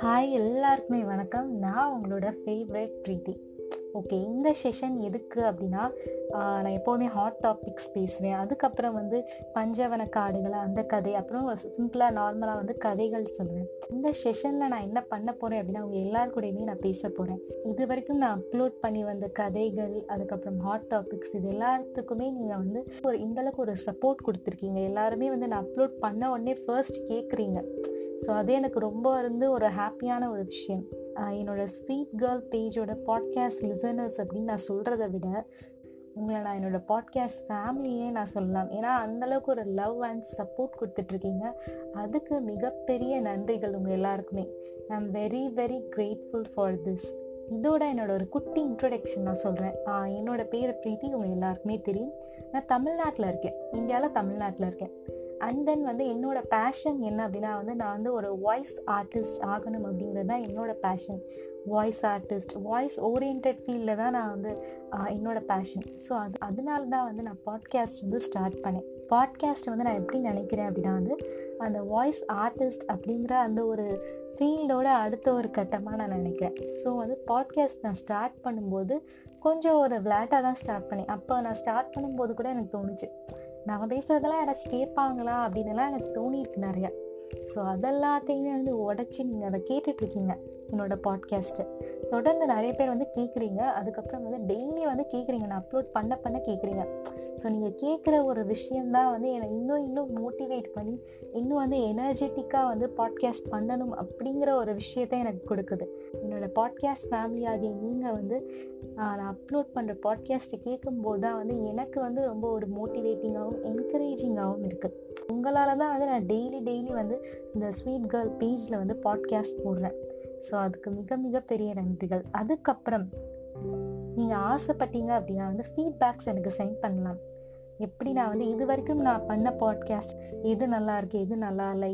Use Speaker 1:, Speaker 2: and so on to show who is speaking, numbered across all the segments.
Speaker 1: Hi எல்லாருக்குமே வணக்கம். நான் உங்களோட ஃபேவரட் ப்ரீத்தி. ஓகே இந்த செஷன் எதுக்கு அப்படின்னா நான் எப்போவுமே ஹாட் டாபிக்ஸ் பேசுவேன். அதுக்கப்புறம் வந்து பஞ்சவன காடுகளை அந்த கதை அப்புறம் சிம்பிளாக நார்மலாக வந்து கதைகள் சொல்லுவேன். இந்த செஷனில் நான் என்ன பண்ண போகிறேன் அப்படின்னா உங்கள் எல்லார் நான் பேச போகிறேன் இது வரைக்கும் நான் அப்லோட் பண்ணி வந்த கதைகள் அதுக்கப்புறம் ஹாட் டாபிக்ஸ் இது எல்லாத்துக்குமே நீங்கள் வந்து ஒரு இந்தளவுக்கு ஒரு சப்போர்ட் கொடுத்துருக்கீங்க. எல்லாருமே வந்து நான் அப்லோட் பண்ண உடனே ஃபர்ஸ்ட் கேட்குறீங்க ஸோ அது எனக்கு ரொம்ப வந்து ஒரு ஹாப்பியான ஒரு விஷயம். என்னோடய என்னோட ஸ்வீட் கேர்ள் பேஜோட பாட்காஸ்ட் லிசனர்ஸ் அப்படின்னு நான் சொல்கிறத விட உங்களை நான் என்னோட பாட்காஸ்ட் ஃபேமிலியே நான் சொல்லலாம். ஏன்னா அந்தளவுக்கு ஒரு லவ் அண்ட் சப்போர்ட் கொடுத்துட்ருக்கீங்க. அதுக்கு மிகப்பெரிய நன்றிகள் உங்கள் எல்லாருக்குமே. I am very very grateful for this இதோட என்னோட ஒரு குட்டி இன்ட்ரொடக்ஷன் நான் சொல்கிறேன் என்னோடய பேர் பிரீத்தி உங்கள் எல்லாருக்குமே தெரியும். நான் தமிழ்நாட்டில் இருக்கேன். இந்தியாவில் தமிழ்நாட்டில் இருக்கேன். அண்ட் தென் வந்து என்னோட பேஷன் என்ன அப்படின்னா வந்து நான் வந்து ஒரு வாய்ஸ் ஆர்டிஸ்ட் ஆகணும் அப்படிங்கிறது தான் என்னோட passion voice artist voice orient ஃபீல்டில் தான் நான் வந்து என்னோட பேஷன் ஸோ அது அதனால தான் வந்து நான் பாட்காஸ்ட் வந்து ஸ்டார்ட் பண்ணேன். பாட்காஸ்ட் வந்து நான் எப்படி நினைக்கிறேன் அப்படின்னா வந்து அந்த வாய்ஸ் ஆர்டிஸ்ட் அப்படிங்கிற அந்த ஒரு ஃபீல்டோட அடுத்த ஒரு கட்டமாக நான் நினைக்கிறேன். ஸோ வந்து பாட்காஸ்ட் நான் ஸ்டார்ட் பண்ணும்போது கொஞ்சம் ஒரு விளையாட்டாக தான் ஸ்டார்ட் பண்ணேன். அப்போ நான் ஸ்டார்ட் பண்ணும்போது கூட எனக்கு தோணுச்சு நான் பேசுறதெல்லாம் யாராச்சும் கேட்பாங்களா அப்படின்னுலாம் எனக்கு தோணியிருக்கு நிறையா. ஸோ அதெல்லாத்தையுமே வந்து உடச்சி நீங்கள் அதை கேட்டுட்ருக்கீங்க என்னோட பாட்காஸ்ட்டு தொடர்ந்து நிறைய பேர் வந்து கேட்குறீங்க அதுக்கப்புறம் வந்து டெய்லி வந்து கேட்குறீங்க நான் அப்லோட் பண்ண பண்ண கேட்குறீங்க ஸோ நீங்கள் கேட்குற ஒரு விஷயந்தான் வந்து என்னை இன்னும் இன்னும் மோட்டிவேட் பண்ணி இன்னும் வந்து எனர்ஜெட்டிக்காக வந்து பாட்காஸ்ட் பண்ணணும் அப்படிங்கிற ஒரு விஷயத்தை எனக்கு கொடுக்குது. என்னோடய பாட்காஸ்ட் ஃபேமிலியாகிய நீங்கள் வந்து நான் அப்லோட் பண்ணுற பாட்காஸ்ட்டை கேட்கும்போது தான் வந்து எனக்கு வந்து ரொம்ப ஒரு மோட்டிவேட்டிங்காகவும் என்கரேஜிங்காகவும் இருக்குது உங்களால் தான் வந்து நான் டெய்லி டெய்லி வந்து இந்த ஸ்வீட் கேர்ள் பேஜில் வந்து பாட்காஸ்ட் போடுறேன். ஸோ அதுக்கு மிக மிக பெரிய நன்றிகள். அதுக்கப்புறம் நீங்கள் ஆசைப்பட்டீங்க அப்படின்னா வந்து ஃபீட்பேக்ஸ் எனக்கு சென்ட் பண்ணலாம். எப்படி நான் வந்து இது வரைக்கும் நான் பண்ண பாட்காஸ்ட் எது நல்லா இருக்கு எது நல்லா இல்லை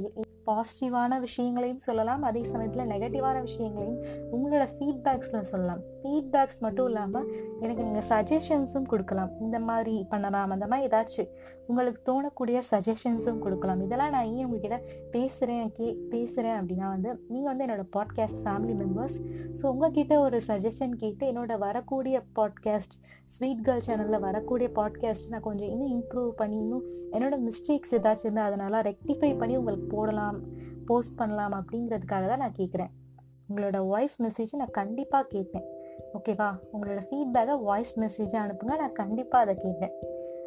Speaker 1: பாசிட்டிவான விஷயங்களையும் சொல்லலாம் அதே சமயத்தில் நெகட்டிவான விஷயங்களையும் உங்களோட ஃபீட்பேக்ஸில் சொல்லலாம். ஃபீட்பேக்ஸ் மட்டும் இல்லாமல் எனக்கு நீங்கள் சஜஷன்ஸும் கொடுக்கலாம். இந்த மாதிரி பண்ணலாம் அந்த மாதிரி ஏதாச்சும் உங்களுக்கு தோணக்கூடிய சஜஷன்ஸும் கொடுக்கலாம். இதெல்லாம் நான் ஏன் உங்ககிட்ட பேசுகிறேன் கே பேசுகிறேன் அப்படின்னா வந்து நீங்கள் வந்து என்னோட பாட்காஸ்ட் ஃபேமிலி மெம்பர்ஸ் ஸோ உங்ககிட்ட ஒரு சஜஷன் கேட்டு என்னோட வரக்கூடிய பாட்காஸ்ட் ஸ்வீட் கேர்ள் சேனலில் வரக்கூடிய பாட்காஸ்ட் நான் கொஞ்சம் இன்னும் இம்ப்ரூவ் பண்ணி இன்னும் என்னோட மிஸ்டேக்ஸ் ஏதாச்சும் இருந்தால் அதனால் ரெக்டிஃபை பண்ணி உங்களுக்கு போடலாம் போஸ்ட் பண்ணலாம் அப்படிங்கிறதுக்காக தான் நான் கேட்குறேன் உங்களோட வாய்ஸ் மெசேஜ் நான் கண்டிப்பாக கேட்பேன். ஓகேவா உங்களோட ஃபீட்பேக்கை வாய்ஸ் மெசேஜாக அனுப்புங்க. நான் கண்டிப்பாக அதை கேட்பேன்.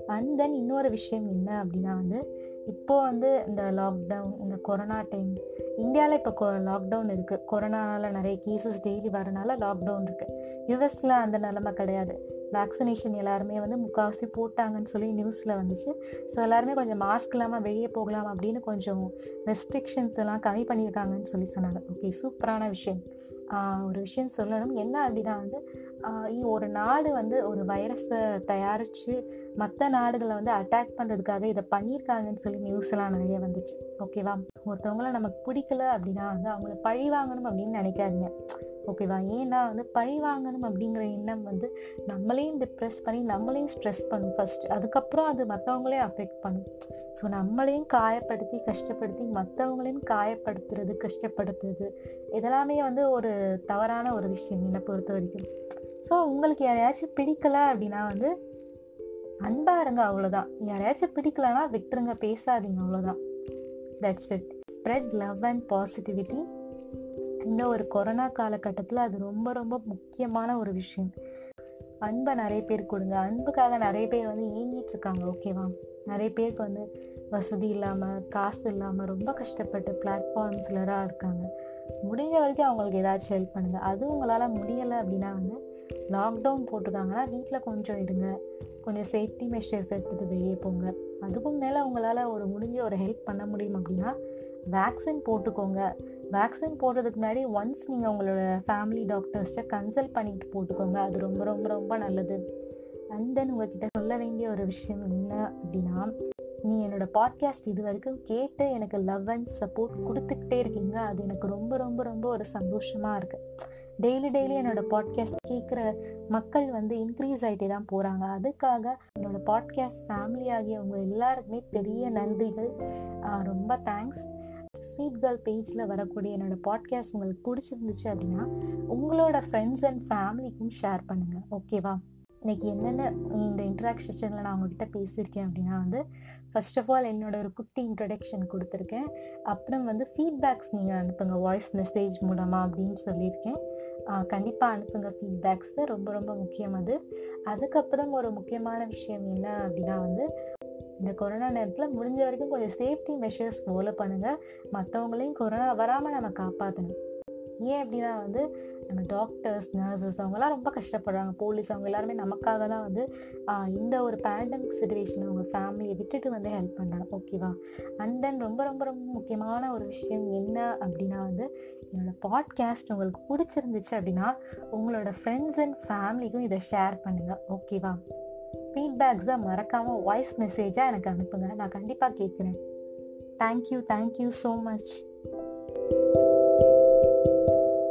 Speaker 1: அண்ட் தென் இன்னொரு விஷயம் என்ன அப்படின்னா வந்து இப்போ வந்து இந்த லாக்டவுன் இந்த கொரோனா டைம் இந்தியாவில் இப்போ லாக்டவுன் இருக்குது கொரோனாவில் நிறைய கேசஸ் டெய்லி வரனால லாக்டவுன் இருக்குது யூஎஸில் அந்த நிலமை கிடையாது. வேக்சினேஷன் எல்லாருமே வந்து முக்கால்வாசி போட்டாங்கன்னு சொல்லி நியூஸில் வந்துச்சு. ஸோ எல்லாருமே கொஞ்சம் மாஸ்க் இல்லாமல் வெளியே போகலாம் அப்படின்னு கொஞ்சம் ரெஸ்ட்ரிக்ஷன்ஸ் எல்லாம் கம்மி பண்ணியிருக்காங்கன்னு சொல்லி சொன்னாங்க. ஓகே சூப்பரான விஷயம். ஒரு விஷயம் சொல்லணும். என்ன அப்படின்னா வந்து ஒரு நாடு வந்து ஒரு வைரஸை தயாரித்து மற்ற நாடுகளை வந்து அட்டாக் பண்ணுறதுக்காக இதை பண்ணியிருக்காங்கன்னு சொல்லி நியூஸ் எல்லாம் நிறைய வந்துச்சு. ஓகேவா ஒருத்தவங்கள நமக்கு பிடிக்கல அப்படின்னா வந்து அவங்கள பழி வாங்கணும் அப்படின்னு நினைக்காதீங்க. ஓகேவா ஏன்னா வந்து பழி வாங்கணும் அப்படிங்கிற எண்ணம் வந்து நம்மளையும் டிப்ரெஸ் பண்ணி நம்மளையும் ஸ்ட்ரெஸ் பண்ணும் ஃபர்ஸ்ட் அதுக்கப்புறம் அது மற்றவங்களையும் அஃபெக்ட் பண்ணும். ஸோ நம்மளையும் காயப்படுத்தி கஷ்டப்படுத்தி மற்றவங்களையும் காயப்படுத்துறது கஷ்டப்படுத்துறது இதெல்லாமே வந்து ஒரு தவறான ஒரு விஷயம் என்னை பொறுத்த வரைக்கும். ஸோ உங்களுக்கு யாரையாச்சும் பிடிக்கல அப்படின்னா வந்து அன்பா இருங்க அவ்வளோதான் யாரையாச்சும் பிடிக்கலன்னா விட்டுருங்க பேசாதீங்க அவ்வளோதான் that's it spread love and positivity இந்த ஒரு கொரோனா காலகட்டத்தில் அது ரொம்ப ரொம்ப முக்கியமான ஒரு விஷயம். அன்பை நிறைய பேர் கொடுங்க. அன்புக்காக நிறைய பேர் வந்து ஏங்கிட்டு இருக்காங்க ஓகேவா நிறைய பேருக்கு வந்து வசதி இல்லாமல் காசு இல்லாமல் ரொம்ப கஷ்டப்பட்டு பிளாட்ஃபார்ம்ஸ்லராக இருக்காங்க. முடிஞ்ச வரைக்கும் அவங்களுக்கு ஏதாச்சும் ஹெல்ப் பண்ணுங்கள் அதுவும் உங்களால் முடியலை அப்படின்னா வந்து லாக்டவுன் போட்டிருக்காங்கன்னா வீட்டில் கொஞ்சம் இருங்க. கொஞ்சம் சேஃப்டி மெஷர்ஸ் எடுத்துகிட்டு வெளியே போங்க. அதுக்கும் மேலே உங்களால் ஒரு முடிஞ்ச ஒரு ஹெல்ப் பண்ண முடியும் அப்படின்னா வேக்சின் போட்டுக்கோங்க. வேக்சின் போடுறதுக்கு முன்னாடி ஒன்ஸ் நீங்கள் உங்களோட ஃபேமிலி டாக்டர்ஸ்ட்டை கன்சல்ட் பண்ணிட்டு போட்டுக்கோங்க. அது ரொம்ப ரொம்ப ரொம்ப நல்லது. அண்ட் தென் உங்ககிட்ட சொல்ல வேண்டிய ஒரு விஷயம் என்ன அப்படின்னா நீ என்னோட பாட்காஸ்ட் இது வரைக்கும் கேட்டு எனக்கு லவ் அண்ட் சப்போர்ட் கொடுத்துக்கிட்டே இருக்கீங்க. அது எனக்கு ரொம்ப ரொம்ப ரொம்ப ஒரு சந்தோஷமாக இருக்குது டெய்லி டெய்லி என்னோட பாட்காஸ்ட் கேட்குற மக்கள் வந்து இன்க்ரீஸ் ஆகிட்டே தான் போகிறாங்க அதுக்காக என்னோட பாட்காஸ்ட் ஃபேமிலி ஆகிய எல்லாருக்குமே பெரிய நன்றிகள். ரொம்ப தேங்க்ஸ் ஸ்வீட் கேர்ள் பேஜில் வரக்கூடிய என்னோடய பாட்காஸ்ட் உங்களுக்கு பிடிச்சிருந்துச்சு அப்படின்னா உங்களோட ஃப்ரெண்ட்ஸ் அண்ட் ஃபேமிலிக்கும் ஷேர் பண்ணுங்கள் ஓகேவா இன்றைக்கி என்னென்ன இந்த இன்ட்ராக்ஷனில் நான் உங்ககிட்ட பேசியிருக்கேன் அப்படின்னா வந்து ஃபர்ஸ்ட் ஆஃப் ஆல் என்னோட ஒரு குட்டி இன்ட்ரடக்ஷன் கொடுத்துருக்கேன். அப்புறம் வந்து ஃபீட்பேக்ஸ் நீங்கள் அனுப்புங்க வாய்ஸ் மெசேஜ் மூலமாக அப்படின்னு சொல்லியிருக்கேன். கண்டிப்பாக அனுப்புங்க ஃபீட்பேக்ஸு ரொம்ப ரொம்ப முக்கியம் அது. அதுக்கப்புறம் ஒரு முக்கியமான விஷயம் என்ன அப்படின்னா வந்து இந்த கொரோனா நேரத்தில் முடிஞ்ச வரைக்கும் கொஞ்சம் சேஃப்டி மெஷர்ஸ் ஃபாலோ பண்ணுங்கள் மற்றவங்களையும் கொரோனா வராமல் நம்ம காப்பாற்றணும் ஏன் அப்படின்னா வந்து நம்ம டாக்டர்ஸ் நர்சஸ் அவங்கெல்லாம் ரொம்ப கஷ்டப்படுறாங்க. போலீஸ் அவங்க எல்லாருமே நமக்காக தான் வந்து இந்த ஒரு பேண்டமிக் சுச்சுவேஷன் அவங்க ஃபேமிலியை விட்டுட்டு வந்து ஹெல்ப் பண்ணுறாங்க ஓகேவா அண்ட் தென் ரொம்ப ரொம்ப ரொம்ப முக்கியமான ஒரு விஷயம் என்ன அப்படின்னா வந்து என்னோடய பாட்காஸ்ட் உங்களுக்கு பிடிச்சிருந்துச்சு அப்படின்னா உங்களோட ஃப்ரெண்ட்ஸ் அண்ட் ஃபேமிலிக்கும் இதை ஷேர் பண்ணுங்கள் ஓகேவா ஃபீட்பேக்ஸை மறக்காமல் வாய்ஸ் மெசேஜாக எனக்கு அனுப்புங்க. நான் கண்டிப்பாக கேட்குறேன் தேங்க்யூ தேங்க்யூ ஸோ மச்